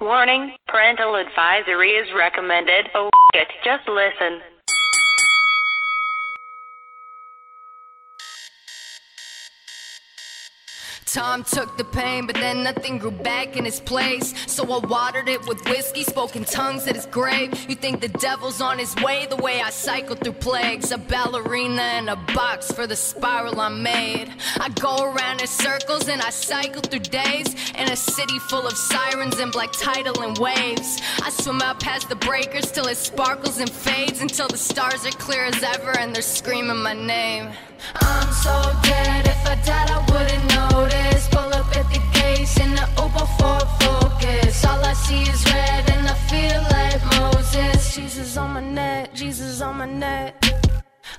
Warning, parental advisory is recommended. Oh, it, just listen. Tom took the pain, but then nothing grew back in its place. So I watered it with whiskey, spoken tongues at his grave. You think the devil's on his way, the way I cycle through plagues. A ballerina in a box for the spiral I made. I go around in circles and I cycle through days. In a city full of sirens and black tidal and waves. I swim out past the breakers till it sparkles and fades. Until the stars are clear as ever and they're screaming my name. I'm so my neck.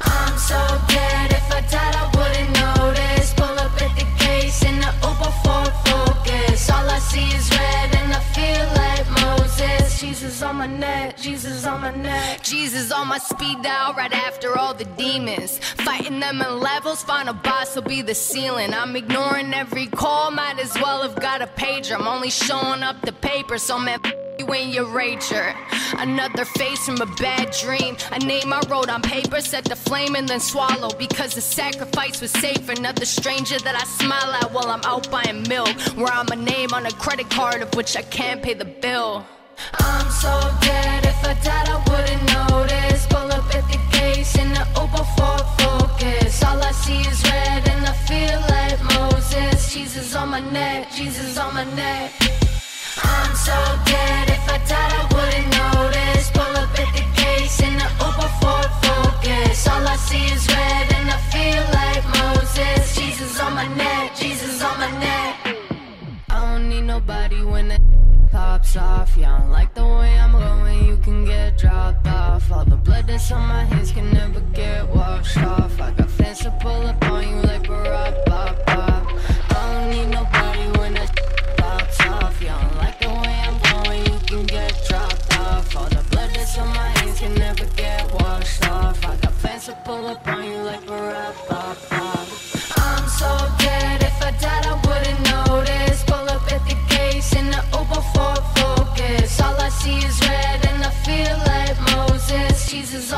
I'm so dead, if I died, I wouldn't notice. Pull up at the gates in the Uber Ford Focus. All I see is red, and I feel like Moses. Jesus on my neck, Jesus on my neck. Jesus on my speed dial right after all the demons. Fighting them in levels, final boss will be the ceiling. I'm ignoring every call, might as well have got a pager. I'm only showing up the paper, so man. You your rager. Another face from a bad dream. A name I wrote on paper, set the flame and then swallow. Because the sacrifice was safe. Another stranger that I smile at while I'm out buying milk. Where I'm a name on a credit card of which I can't pay the bill. I'm so dead, if I died, I wouldn't notice. Pull up at the gates in the Uber Ford Focus. All I see is red, and I feel like Moses. Jesus on my neck, Jesus on my neck. I'm so dead, if I died, I wouldn't notice. Pull up at the gates in the Uber Ford Focus. All I see is red, and I feel like Moses. Jesus on my neck, Jesus on my neck. I don't need nobody when the pops off. Yeah, I like the way I'm going, you can get dropped off. All the blood that's on my hands can never get washed off. I got fans to pull up on you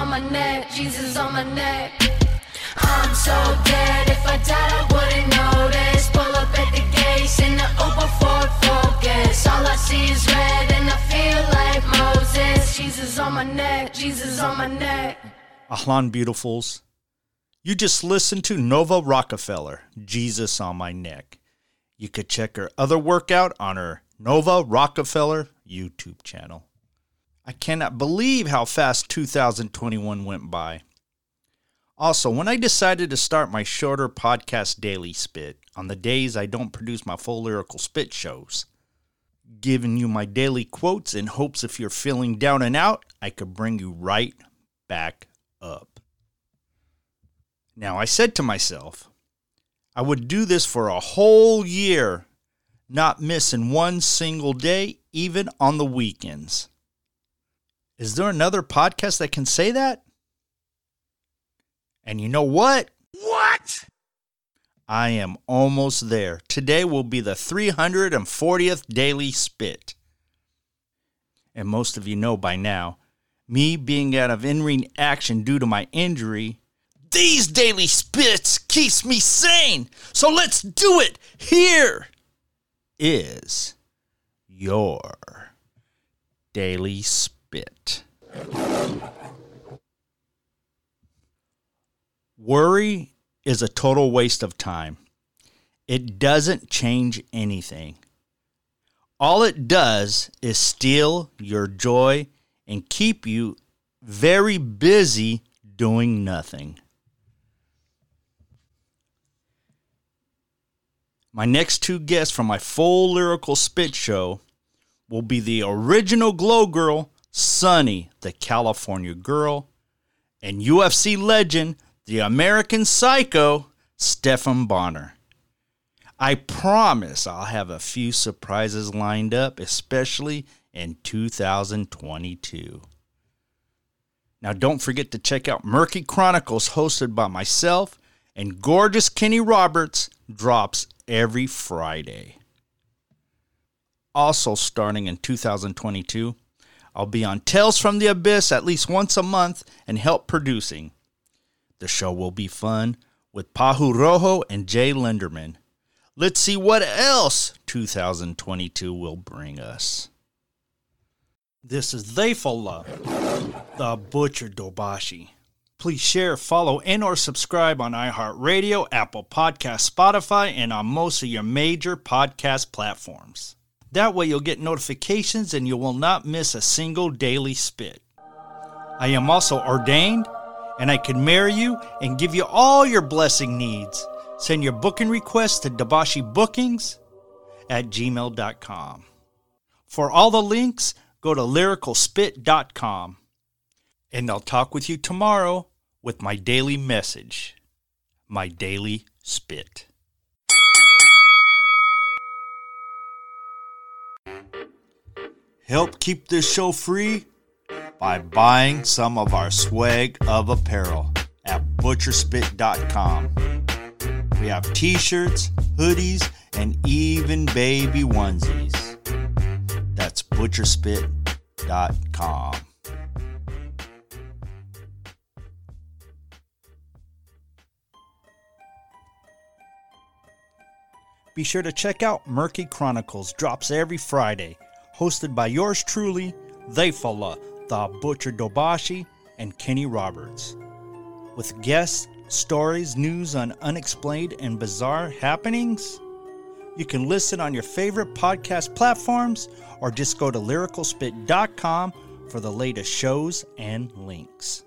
on my neck, Jesus on my neck. I'm so dead, if I died, I wouldn't notice. Pull up at the gates Focus. All I see is red, and I feel like Moses. Jesus on my neck, Jesus on my neck. Ahlan Beautifuls. You just listened to Nova Rockafeller, Jesus on My Neck. You could check her other work out on her Nova Rockafeller YouTube channel. I cannot believe how fast 2021 went by. Also, when I decided to start my shorter podcast daily spit on the days I don't produce my full lyrical spit shows, giving you my daily quotes in hopes if you're feeling down and out, I could bring you right back up. Now, I said to myself, I would do this for a whole year, not missing one single day, even on the weekends. Is there another podcast that can say that? And you know what? What? I am almost there. Today will be the 340th Daily Spit. And most of you know by now, me being out of in ring action due to my injury, these daily spits keeps me sane. So let's do it. Here is your daily spit. Worry is a total waste of time. It doesn't change anything. All it does is steal your joy and keep you very busy doing nothing. My next two guests from my full lyrical spit show will be the original Glow Girl, Sunny, the California Girl, and UFC legend, the American Psycho, Stephan Bonnar. I promise I'll have a few surprises lined up, especially in 2022. Now, don't forget to check out Murky Chronicles, hosted by myself and gorgeous Kenny Roberts, drops every Friday. Also, starting in 2022, I'll be on Tales from the Abyss at least once a month and help producing. The show will be fun with Pahu Rojo and Jay Linderman. Let's see what else 2022 will bring us. This is Theyfullah, the Butcher Dobashi. Please share, follow, and or subscribe on iHeartRadio, Apple Podcast, Spotify, and on most of your major podcast platforms. That way you'll get notifications and you will not miss a single daily spit. I am also ordained and I can marry you and give you all your blessing needs. Send your booking requests to debashibookings at gmail.com. For all the links, go to lyricalspit.com. And I'll talk with you tomorrow with my daily message, my daily spit. Help keep this show free by buying some of our swag of apparel at butcherspit.com. We have t shirts, hoodies, and even baby onesies. That's butcherspit.com. Be sure to check out Murky Chronicles, drops every Friday, hosted by yours truly, Theyfullah, the Butcher Dobashi, and Kenny Roberts. With guests, stories, news on unexplained and bizarre happenings. You can listen on your favorite podcast platforms or just go to lyricalspit.com for the latest shows and links.